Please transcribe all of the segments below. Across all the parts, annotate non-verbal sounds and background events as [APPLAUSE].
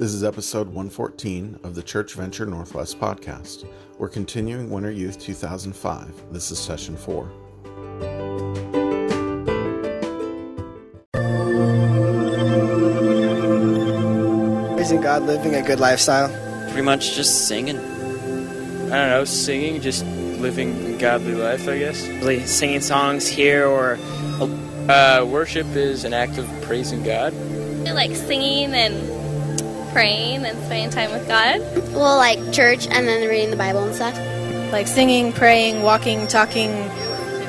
This is episode 114 of the Church Venture Northwest podcast. We're continuing Winter Youth 2005. This is session four. Praising God, living a good lifestyle. Pretty much just singing. I don't know, singing, just living a godly life, I guess. Really singing songs here or Uh, worship is an act of praising God. like singing and praying and spending time with God. Well, like church and then reading the Bible and stuff. like singing, praying, walking, talking,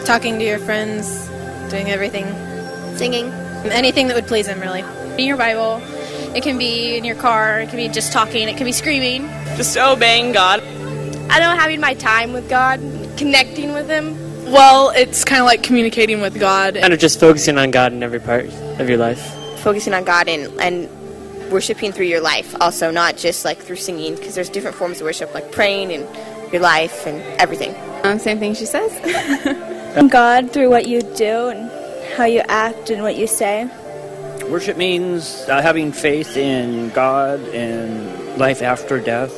talking to your friends, doing everything. Singing. Anything that would please him, really. In your Bible, it can be in your car, it can be just talking, it can be screaming. just obeying God. I know having my time with God, connecting with Him. Well, it's kind of like communicating with God. Kind of just focusing on God in every part of your life. Focusing on God and, and worshiping through your life. Also, not just like through singing, because there's different forms of worship, like praying and your life and everything. Um, same thing she says. [LAUGHS] God through what you do and how you act and what you say. Worship means uh, having faith in God and life after death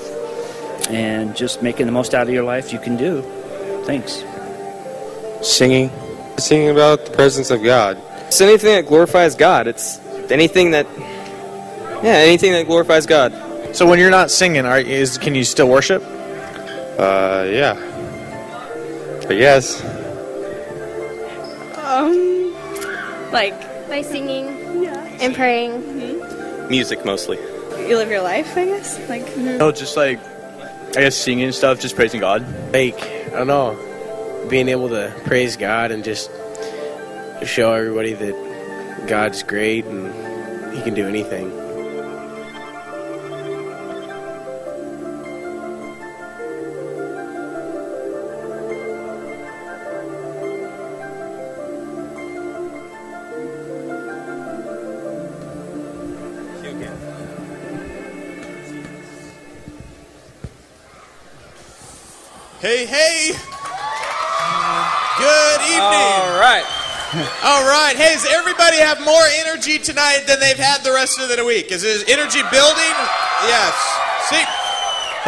and just making the most out of your life you can do. Thanks. Singing. Singing about the presence of God. It's anything that glorifies God. It's anything that, yeah, anything that glorifies God. So when you're not singing, are is can you still worship? Uh, yeah. I guess. Um, like By singing. and praying. Music mostly. You live your life, I guess. Like No, just like, I guess singing and stuff, just praising God. Like, I don't know, being able to praise God and just show everybody that God's great and He can do anything. Hey, hey! Good evening. All right. [LAUGHS] All right. Hey, does everybody have more energy tonight than they've had the rest of the week? Is this energy building? Yes. See,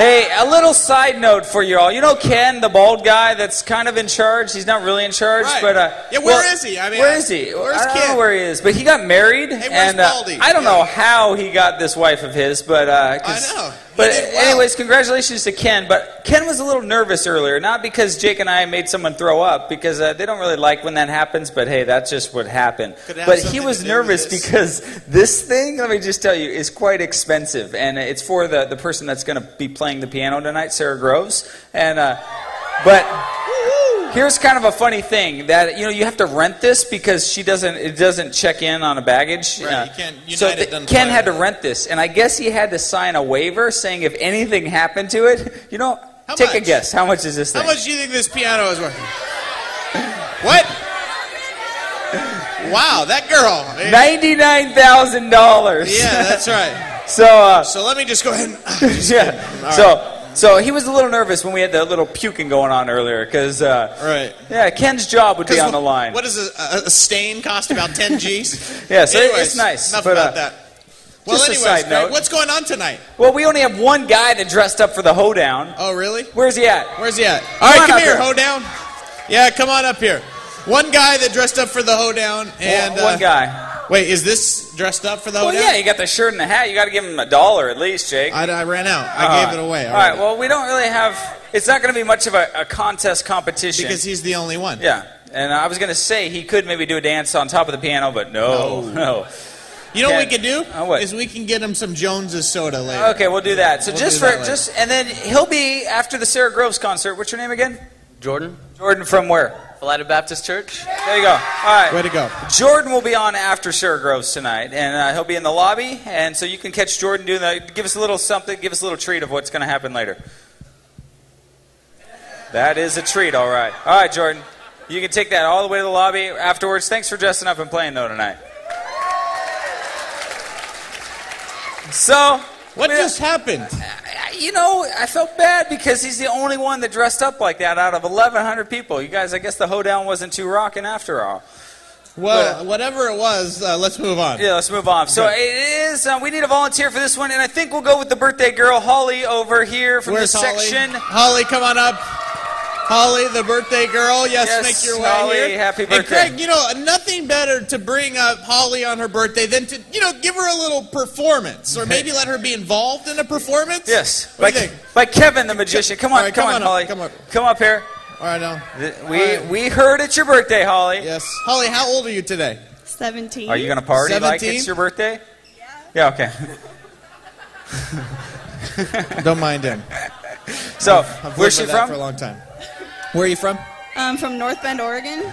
Hey, a little side note for you all. You know Ken, the bald guy that's kind of in charge. He's not really in charge, Right. but uh, Yeah, where where is he? I mean, where is he? where's I don't Ken? know where he is, but he got married, Hey, where's and uh, I don't Yeah. know how he got this wife of his, but uh, I know. But anyways, congratulations to Ken. But Ken was a little nervous earlier, not because Jake and I made someone throw up, because uh, they don't really like when that happens. But hey, that's just what happened. But he was to do with nervous this. because this thing, let me just tell you, is quite expensive, and it's for the the person that's going to be playing the piano tonight, Sara Groves, and uh, but. Here's kind of a funny thing that you know you have to rent this because she doesn't it doesn't check in on a baggage. Right, Uh, you can't- so the- Ken had to rent this, and I guess he had to sign a waiver saying if anything happened to it, you know, How take a guess. How much is this thing? how much do you think this piano is worth? What? Wow, that girl. Ninety nine thousand dollars. Yeah, that's right. [LAUGHS] So uh, So let me just go ahead and. [LAUGHS] yeah. All So so he was a little nervous when we had the little puking going on earlier because uh, Right. yeah, Ken's job would be on the line. What does a, a, stain cost? About 10 [LAUGHS] G's? Yeah, so Anyways, it's nice. Enough but, about uh, that. Well, just anyways, Greg, note. what's going on tonight? Well, we only have one guy that dressed up for the hoedown. Oh, really? Where's he at? Where's he at? All right, come here, here. hoedown. Yeah, come on up here. One guy that dressed up for the hoedown, and one, one uh, guy. Wait, is this dressed up for the Well, hoedown? yeah, you got the shirt and the hat. You got to give him a dollar at least, Jake. I, I ran out. I All gave it away. All right. Well, we don't really have. It's not going to be much of a, a contest competition because he's the only one. Yeah, and I was going to say he could maybe do a dance on top of the piano, but no, no. You know what we Can't- do? Oh, what? Is we can get him some Jones's soda later. Okay, we'll do that. So We'll just for just and then he'll be after the Sara Groves concert. What's your name again? Jordan, Jordan from where? Philadelphia Baptist Church. There you go. All right. Way to go. Jordan will be on after Sara Groves tonight, and uh, he'll be in the lobby, and so you can catch Jordan doing the. Give us a little something. Give us a little treat of what's going to happen later. That is a treat, all right. All right, Jordan. You can take that all the way to the lobby afterwards. Thanks for dressing up and playing though tonight. So, What just happened? You know, I felt bad because he's the only one that dressed up like that out of 1,100 people. You guys, I guess the hoedown wasn't too rocking after all. Well, whatever it was, uh, let's move on. Yeah, let's move on. So it is. Uh, we need a volunteer for this one, and I think we'll go with the birthday girl, Holly, over here from Where's this Holly? section. Holly, come on up. Holly, the birthday girl. Yes, Yes, make your way Holly, here. happy birthday. And. Craig, you know, nothing better to bring up Holly on her birthday than to, you know, give her a little performance, or maybe let her be involved in a performance. Yes, What like, do you think? like Kevin the magician. Come on, All right, come, come on, on up, Holly. come up. Come up here. All right, now. Th- We we heard it's your birthday, Holly. Yes, Holly, how old are you today? 17. Are you going to party like it's your birthday? Yeah. Yeah, okay. Don't mind him. [LAUGHS] So, I've lived where's she from? For a long time. Where are you from? I'm from North Bend, Oregon.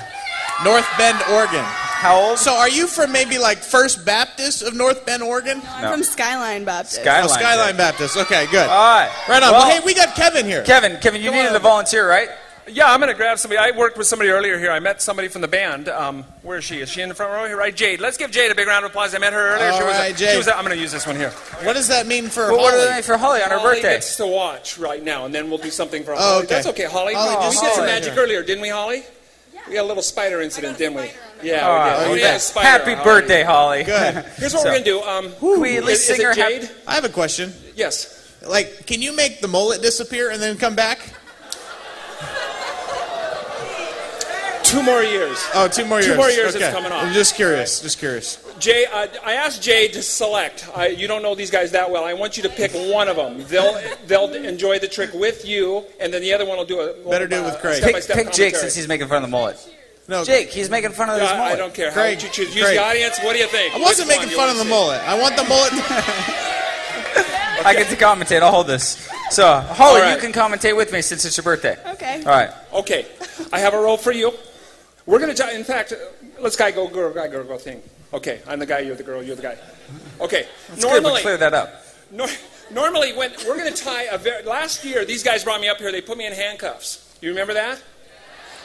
North Bend, Oregon. How old? So, are you from maybe like First Baptist of North Bend, Oregon? I'm from Skyline Baptist. Skyline. Oh, Skyline Baptist. Okay, good. All right. Right on. Well, Well, hey, we got Kevin here. Kevin, Kevin, you needed a volunteer, right? Yeah, I'm going to grab somebody. I worked with somebody earlier here. I met somebody from the band. Um, where is she? Is she in the front row here? Right, Jade. Let's give Jade a big round of applause. I met her earlier. All she was right, a, Jade. She was a, I'm going to use this one here. What does that mean for Well, what Holly? are they for Holly on her Holly birthday? gets to watch right now, and then we'll do something for Holly. Oh, okay. That's okay, Holly. Holly, we just did some Holly. magic earlier, didn't we, Holly? We had a little spider incident, didn't we? Yeah, All we did. well, We yeah. had a spider, Happy Holly. birthday, Holly. Good. [LAUGHS] Here's what So- we're going to do. Um, Can we at least is, sing is her it happy- Jade? I have a question. Yes. Like, can you make the mullet disappear and then come back? Two more years. Oh, two more years. Two more years Okay. it's coming off. I'm just curious. Just curious. Jay, uh, I asked Jay to select. I, you don't know these guys that well. I want you to pick one of them. They'll they'll enjoy the trick with you, and then the other one will do a Better do it with Craig. Pick, pick Jake since he's making fun of the mullet. No, Jake, he's making fun of his mullet. I don't care. How Craig, would you choose? Use Craig. the audience. What do you think? I wasn't Which making one fun of the mullet. I want the mullet. [LAUGHS] I get to commentate. I'll hold this. So, Holly, All right. you can commentate with me since it's your birthday. Okay. All right. Okay, I have a role for you. We're gonna. Try, in fact, let's guy go girl guy girl go thing. Okay, I'm the guy. You're the girl. You're the guy. Okay. Good we normally, clear that up. Nor- normally, when we're going to tie a very, last year, these guys brought me up here. They put me in handcuffs. You remember that?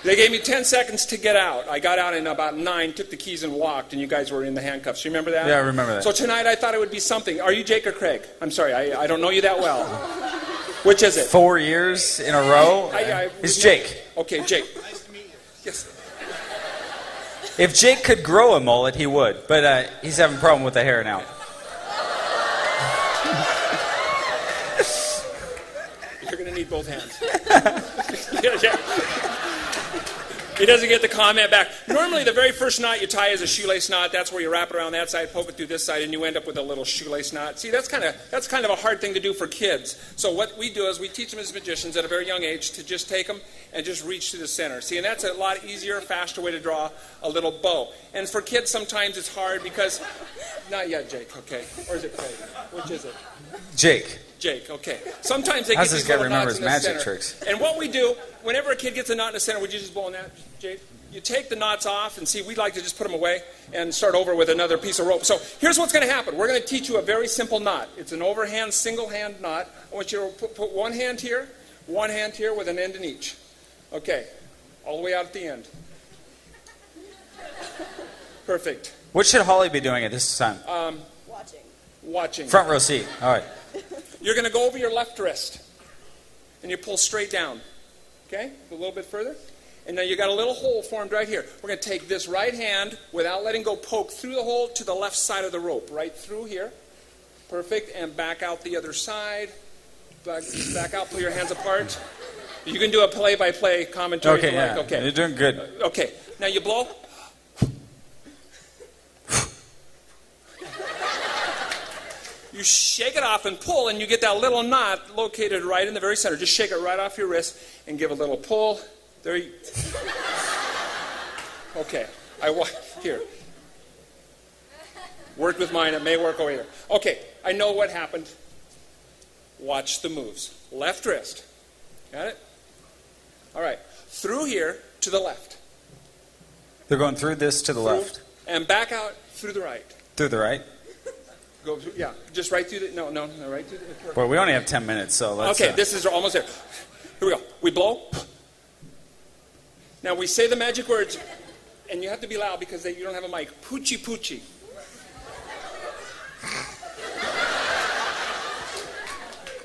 They gave me 10 seconds to get out. I got out in about nine, took the keys and walked, and you guys were in the handcuffs. You remember that? Yeah, I remember that. So tonight I thought it would be something. Are you Jake or Craig? I'm sorry, I, I don't know you that well. Which is it? Four years in a row. I- I- it's Jake. Okay, Jake. Nice to meet you. Yes. If Jake could grow a mullet, he would, but uh, he's having a problem with the hair now. You're going to need both hands. [LAUGHS] [LAUGHS] Yeah, yeah. He doesn't get the comment back. Normally, the very first knot you tie is a shoelace knot. That's where you wrap it around that side, poke it through this side, and you end up with a little shoelace knot. See, that's kind of that's kind of a hard thing to do for kids. So what we do is we teach them as magicians at a very young age to just take them and just reach to the center. See, and that's a lot easier, faster way to draw a little bow. And for kids, sometimes it's hard because not yet, Jake. Okay, or is it Craig? Which is it? Jake. Jake, okay. Sometimes they How's get this these guy little remember knots his in the magic center. tricks? And what we do, whenever a kid gets a knot in the center, would you just blow on that, Jake? You take the knots off, and see, we like to just put them away and start over with another piece of rope. So here's what's going to happen. We're going to teach you a very simple knot. It's an overhand, single hand knot. I want you to put, put one hand here, one hand here with an end in each. Okay, all the way out at the end. Perfect. What should Holly be doing at this time? Um, watching. Watching. Front row seat. All right. You're going to go over your left wrist and you pull straight down. Okay? A little bit further. And now you got a little hole formed right here. We're going to take this right hand without letting go, poke through the hole to the left side of the rope, right through here. Perfect. And back out the other side. Back, back out, pull your hands apart. You can do a play by play commentary. Okay, if you yeah. like. Okay. You're doing good. Okay. Now you blow. You shake it off and pull, and you get that little knot located right in the very center. Just shake it right off your wrist and give a little pull. There you. [LAUGHS] Okay. I wa- here. Worked with mine. It may work over here. Okay. I know what happened. Watch the moves. Left wrist. Got it? All right. Through here to the left. They're going through this to the left. And back out through the right. Through the right. Go through, yeah, just right through the, no, no, no, right through the. Well, we only have 10 minutes, so let's. okay, uh, this is almost there. Here we go. We blow. Now we say the magic words, and you have to be loud because they, you don't have a mic. Poochie poochie.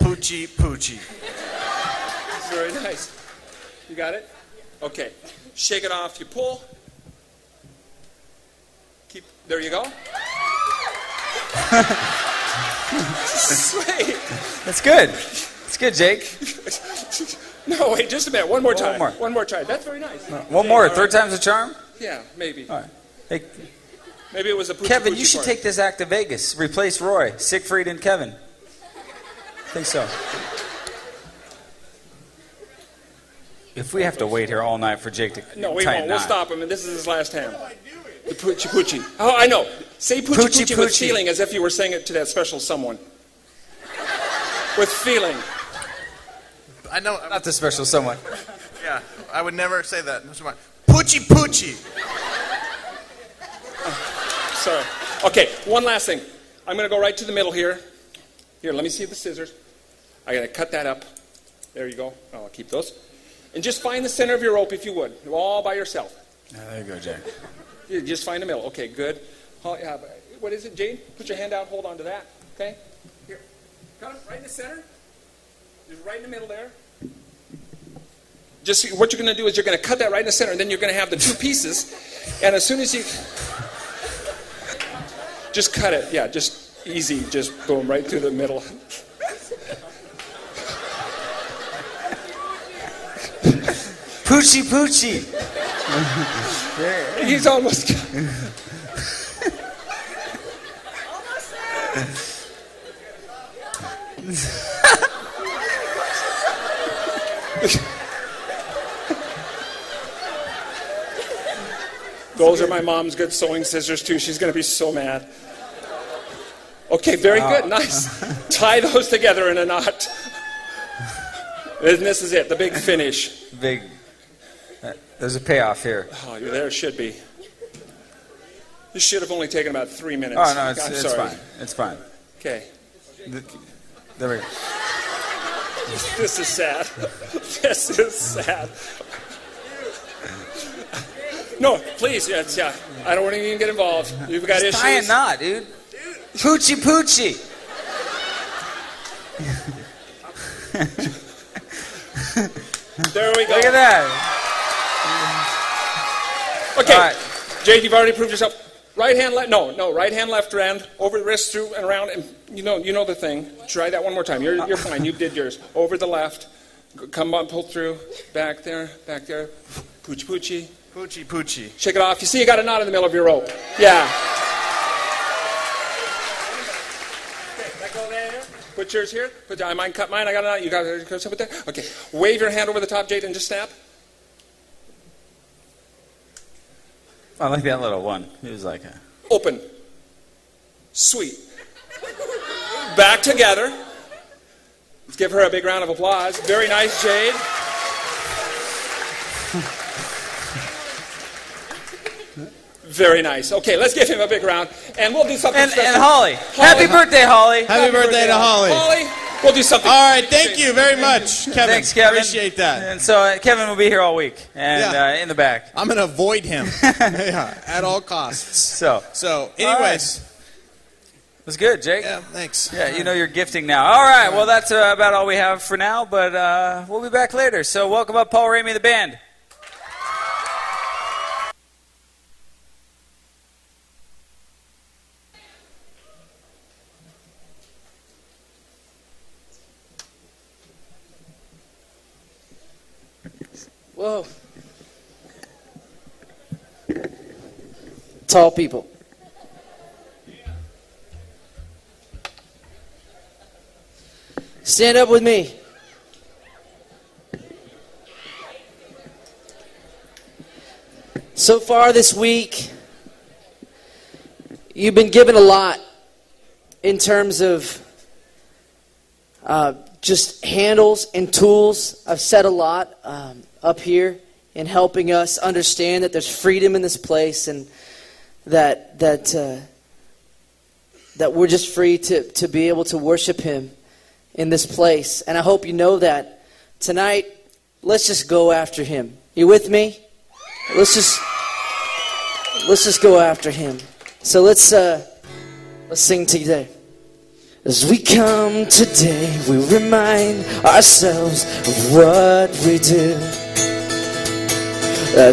Poochie poochie. Very nice. You got it? Okay. Shake it off. You pull. Keep. There you go. Sweet. That's good. That's good, Jake. No, wait, just a minute. One more One time. more. One more try. That's very nice. Uh, one more. Third time's a charm. Yeah, maybe. All right. Hey, Maybe it was a poochie Kevin, poochie you should part. take this act to Vegas. Replace Roy, Siegfried, and Kevin. I think so. If we have to wait here all night for Jake to No, we tie a won't. We'll knot. stop him, and this is his last hand. The poochie poochie. Oh, I know. Say poochie Poochie poochie, with feeling as if you were saying it to that special someone. with feeling. I know. Not the special someone. Yeah, I would never say that. Poochie poochie. Uh, Sorry. Okay, one last thing. I'm going to go right to the middle here. Here, let me see the scissors. I got to cut that up. There you go. I'll keep those. And just find the center of your rope if you would, all by yourself. there you go, Jack. You just find the middle. Okay, good. Oh, yeah, What is it, Jane? Put your hand out. Hold on to that. Okay. Here. Got it right in the center. Just right in the middle there. Just what you're going to do is you're going to cut that right in the center, and then you're going to have the two pieces. And as soon as you just cut it, yeah, just easy, just boom, right through the middle. Poochie poochie. He's almost. Those are my mom's good sewing scissors too. She's going to be so mad. Okay, very good, nice. [LAUGHS] Tie those together in a knot. And this is it, the big finish. Big. uh, There's a payoff here. Oh, you're there. Should be. This should have only taken about three minutes. Oh no, it's, it's fine. It's fine. Okay. The- There we go. This is sad. [LAUGHS] This is sad. No, please, yes, yeah. I don't want to even get involved. You've got Just tie a issues. knot, dude. Poochie poochie. There we go. Look at that. Okay, All right. Jade, you've already proved yourself. Right hand, left. No, no. Right hand, left hand. Over the wrist, through and around, and you know, you know the thing. Try that one more time. You're, you're fine. You did yours. Over the left. Come on, pull through. Back there, back there. Poochie, poochie. Poochie poochie. Shake it off. You see, you got a knot in the middle of your rope. Yeah. Okay, let go there. Put yours here. Put I mine cut mine. I got a knot. You got it. Put it there. Okay. Wave your hand over the top, Jade, and just snap. I like that little one. He was like, a, Open. Sweet. Back together. Let's give her a big round of applause. Very nice, Jade. Very nice. Okay, let's give him a big round, and we'll do something and, special. and Holly. Happy birthday, Holly. Happy birthday to Holly. Holly, we'll do something. All right, thank you very much, Kevin. Thanks, Kevin. Appreciate that. And so uh, Kevin will be here all week and Yeah. uh, in the back. I'm gonna avoid him [LAUGHS] yeah, at all costs. So, So, anyways, it was good, Jake. yeah, thanks. Yeah, you know you're gifting now. All right, well, that's uh, about all we have for now, but uh, we'll be back later. So, welcome up Paul Ramey, the band. Whoa. Tall people. Stand up with me. So far this week, you've been given a lot in terms of uh, just handles and tools. I've said a lot um, up here in helping us understand that there's freedom in this place and that that uh, that we're just free to, to be able to worship Him in this place. And I hope you know that tonight. Let's just go after Him. You with me? Let's just let's just go after Him. So let's uh, let's sing today. As we come today, we remind ourselves of what we do.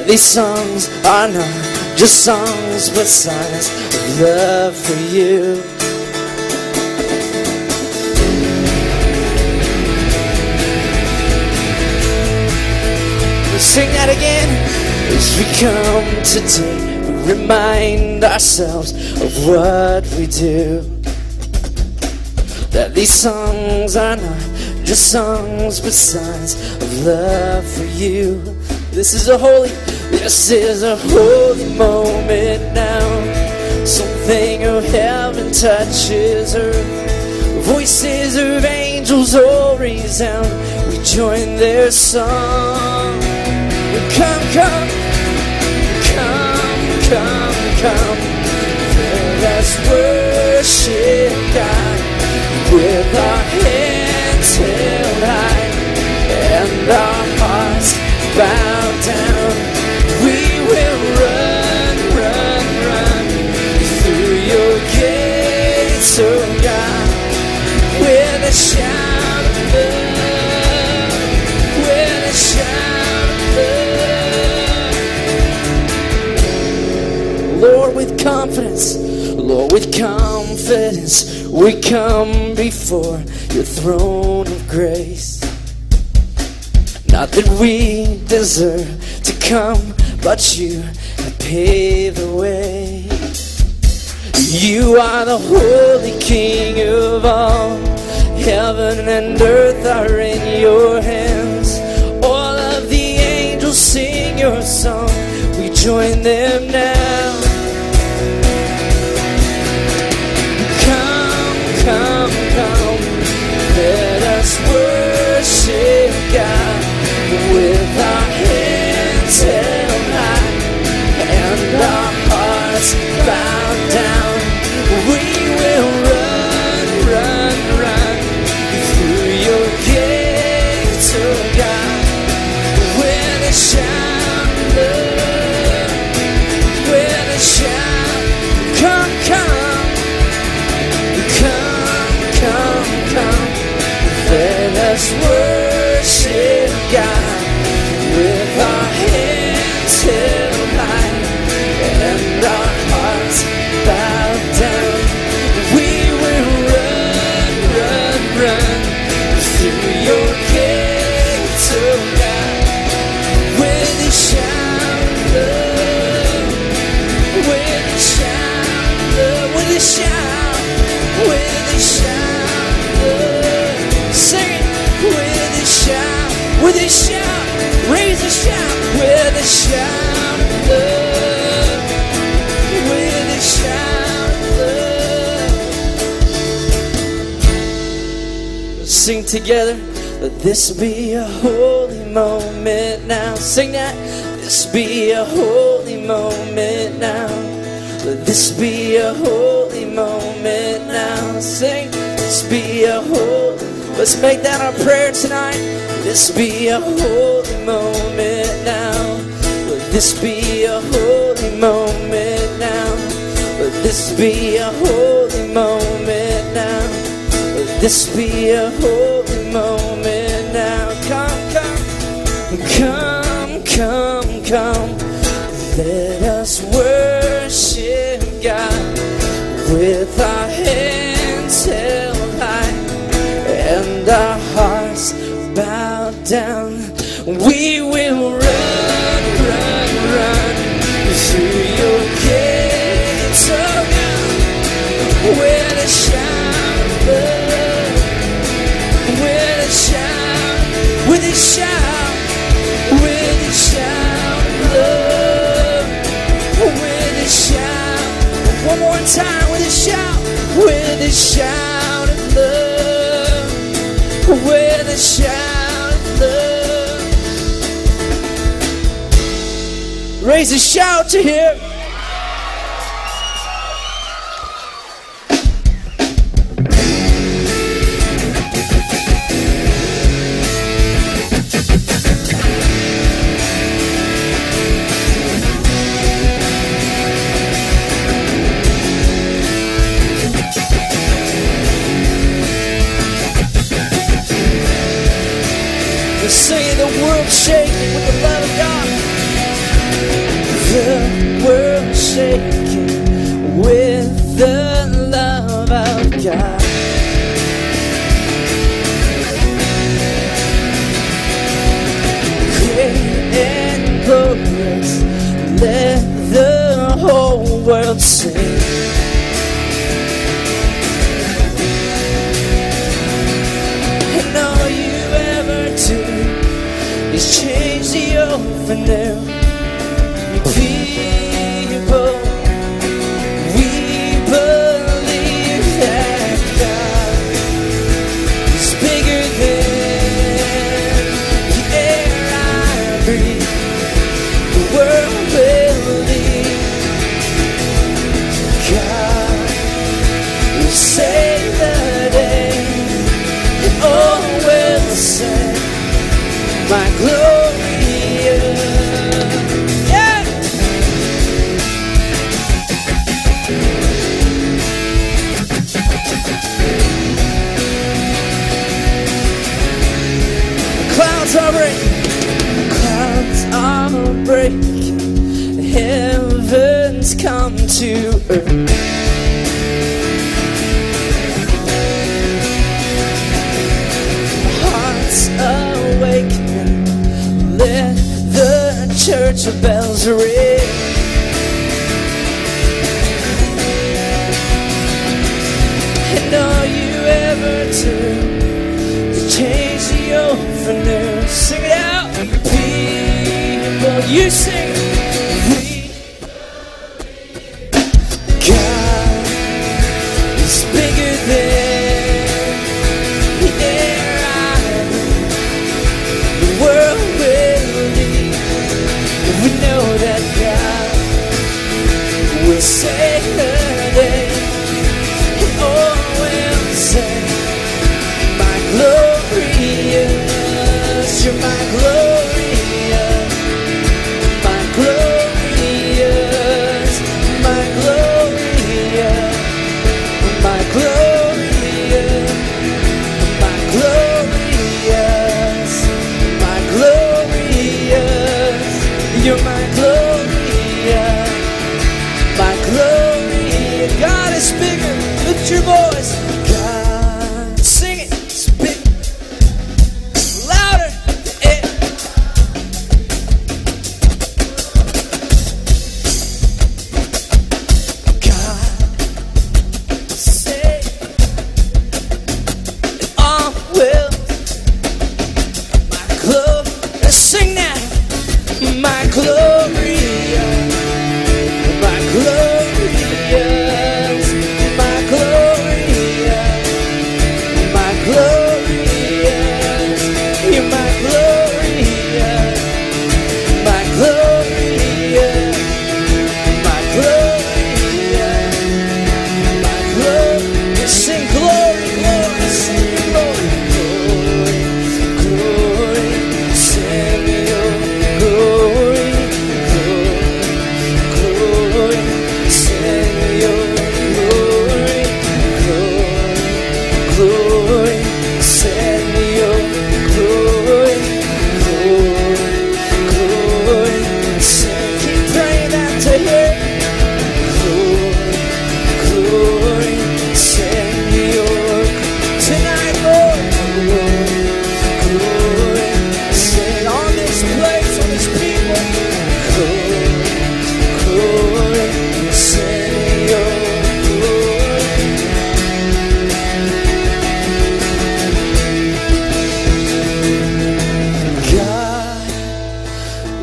These songs are not just songs but signs of love for you. Sing that again as we come today. We remind ourselves of what we do. That these songs are not just songs but signs of love for you. This is a holy, this is a holy moment now. Something of heaven touches earth. Voices of angels all resound. We join their song. Come, come, bowed down. We will run, run, run through your gates, oh God, with a shout of love, with a shout of love. Lord, with confidence, Lord, with confidence, we come before your throne of grace. Not that we deserve to come, but you have paved the way. You are the holy King of all. Heaven and earth are in your hands. All of the angels sing your song. We join them now. Come, come, come. Let us worship God with together. Let this be a holy moment now. Sing that. This be a holy moment now. Let this be a holy moment now. Sing. This be a holy. Let's make that our prayer tonight. This be a holy moment now. Let this be a holy moment now. Let this be a holy moment now. Let this be a holy moment now. Come, come, come, come, come. Let us worship God with our hands held high and our hearts bowed down. We time, with a shout, with a shout of love, with a shout of love. Raise a shout to him.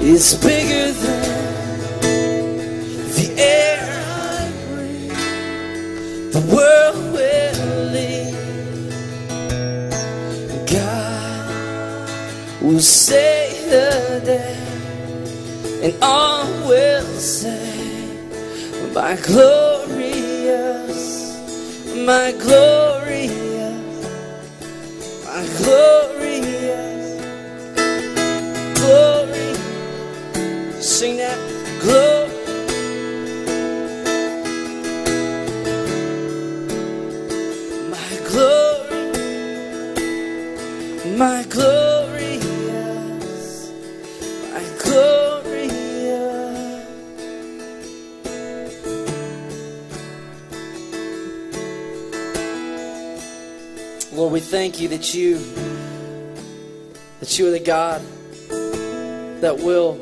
is bigger than the air I breathe, the world will leave. God will say the day, and all will say, My glorious, my glorious, my glorious. my glorious, my glorious. Lord, we thank you that you that you are the God that will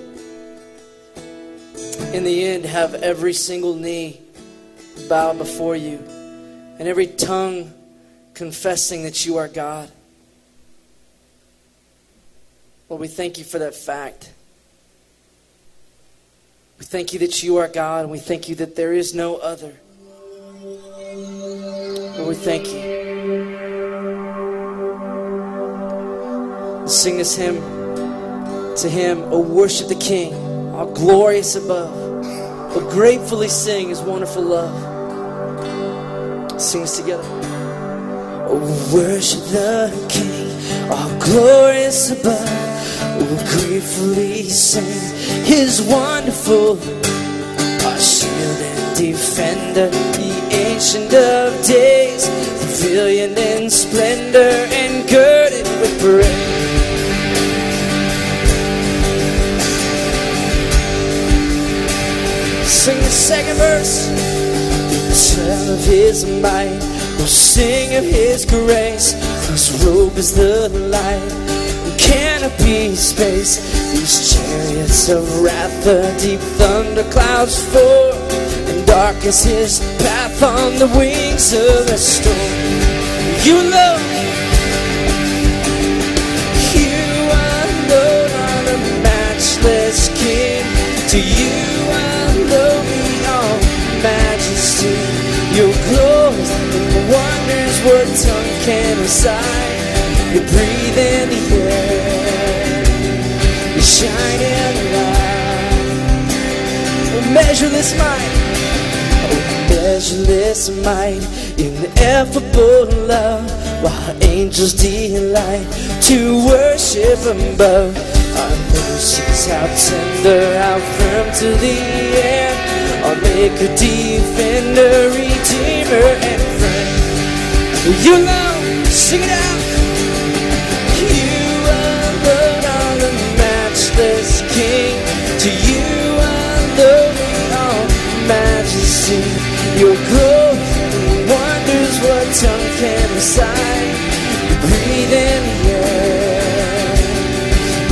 in the end have every single knee bow before you and every tongue confessing that you are God. Lord, we thank you for that fact. We thank you that you are God, and we thank you that there is no other. Lord, we thank you. Let's sing this hymn to Him, O worship the King, all glorious above. O gratefully sing His wonderful love. Sing this together. O worship the King, all glorious above. Gratefully sing His wonderful, our shield and defender, the ancient of days, pavilion in splendor and girded with praise. Sing the second verse. Tell of his might, we'll sing of his grace. His robe is the light, canopy space. These chariots of wrath, the deep thunder clouds fall, and dark is his path on the wings of a storm. You love you alone are the matchless king. To you alone all majesty. Your glories and wonders what tongue can recite. You breathe measureless might. Oh, measureless might. Ineffable love. While angels delight to worship above. Our mercies, how tender, how firm to the end. Our maker, defender, redeemer, and friend. You know, sing it out. Your glory wonders what tongue can. You breathe in the air.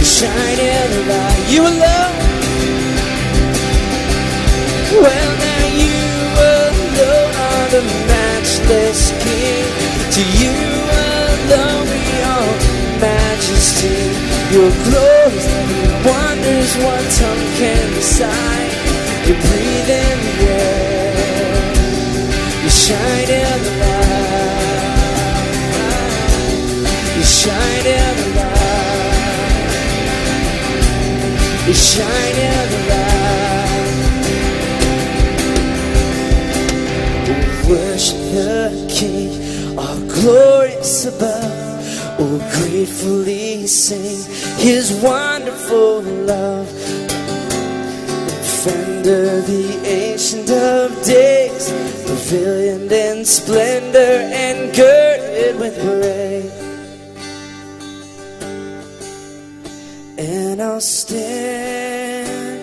Shine in the light. You alone. Well, now you alone are the matchless King. To you alone we all majesty. Your glory wonders what tongue can recite. You breathe in the air. Shine in the light. You shine in the light. You shine in the light. Worship the King, all glorious above. Oh, gratefully sing His wonderful love. Defender, the ancient of days, pavilioned in splendor and girded with praise. And I'll stand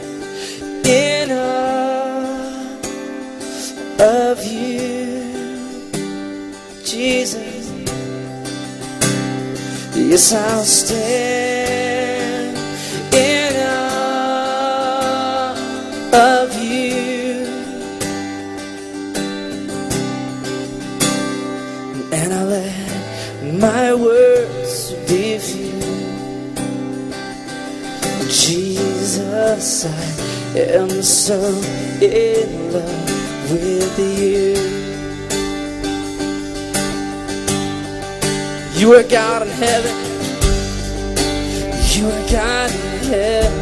in awe of you, Jesus. Yes, I'll stand Jesus, I am so in love with you. You are God in heaven. You are God in heaven.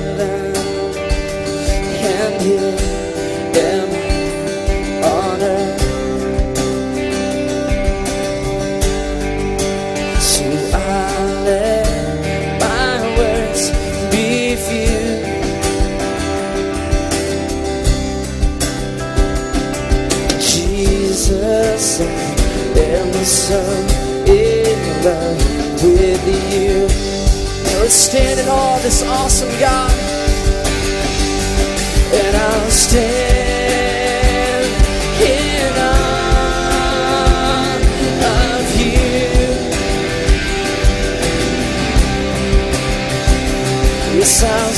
Am so in love with you. Now let's stand in awe of this awesome God. And I'll stand in awe of you. Yes, I'll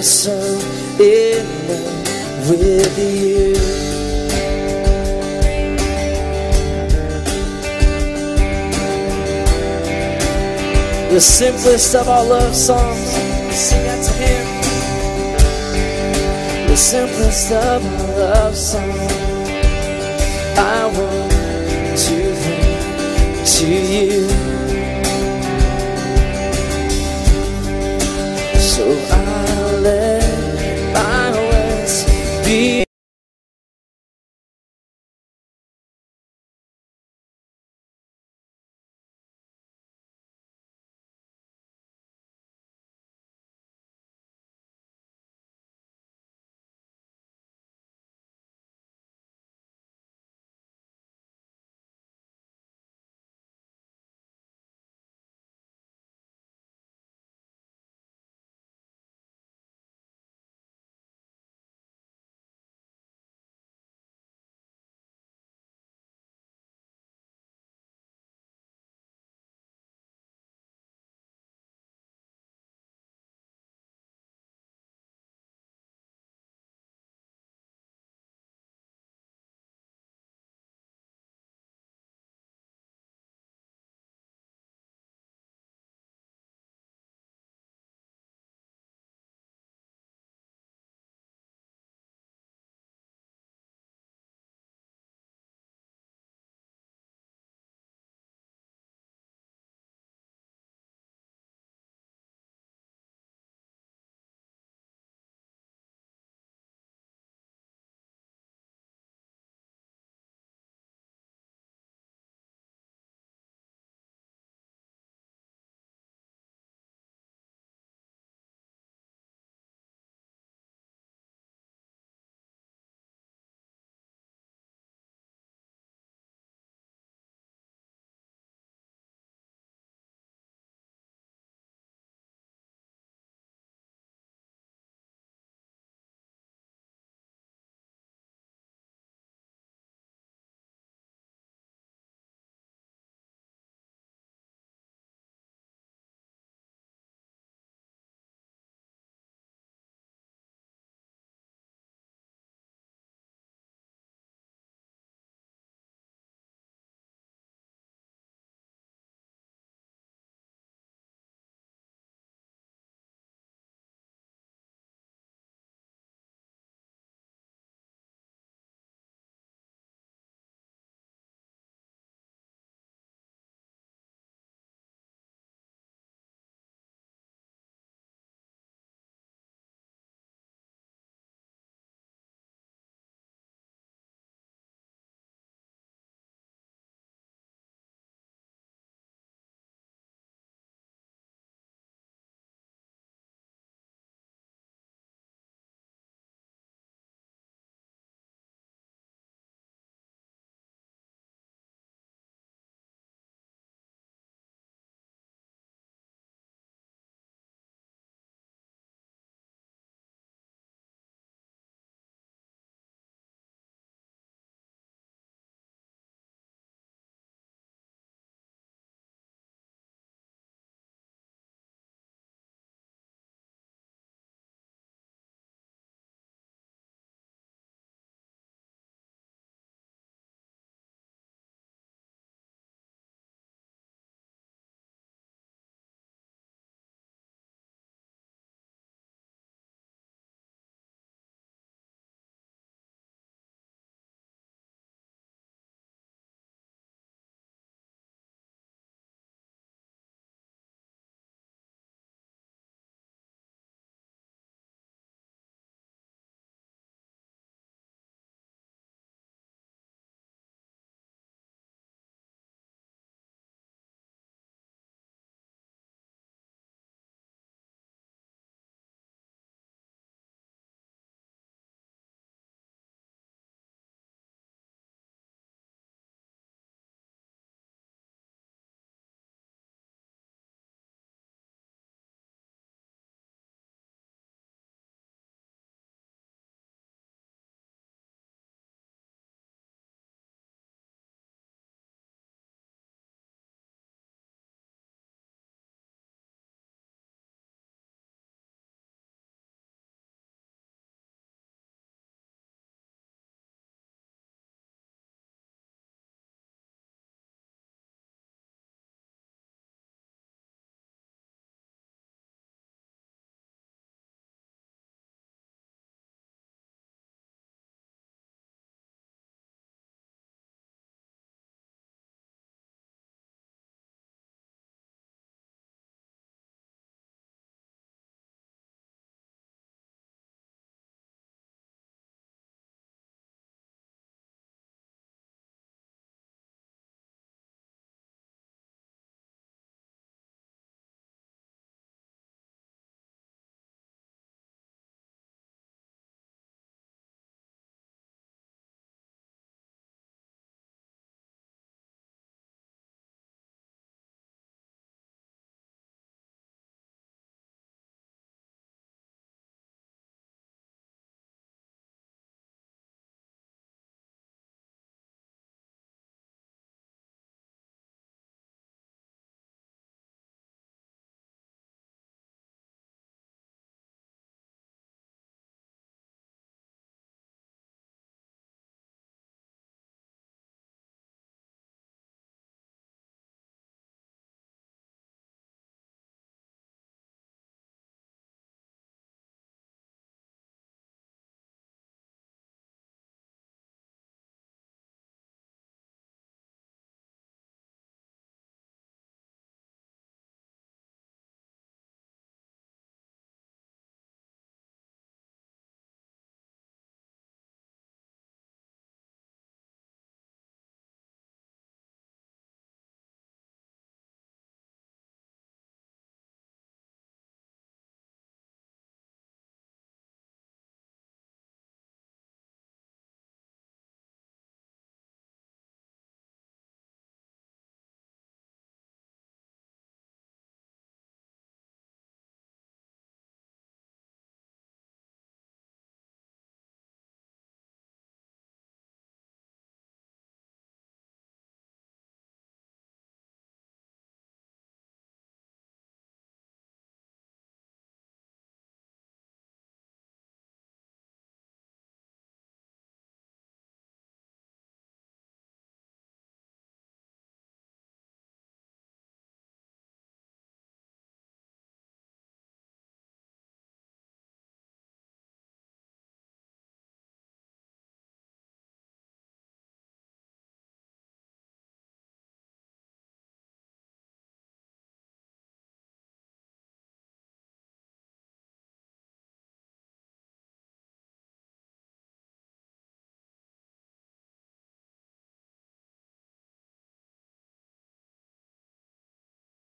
am so in love with you. The simplest of our love songs, sing out to Him. The simplest of our love songs, I want to bring to you.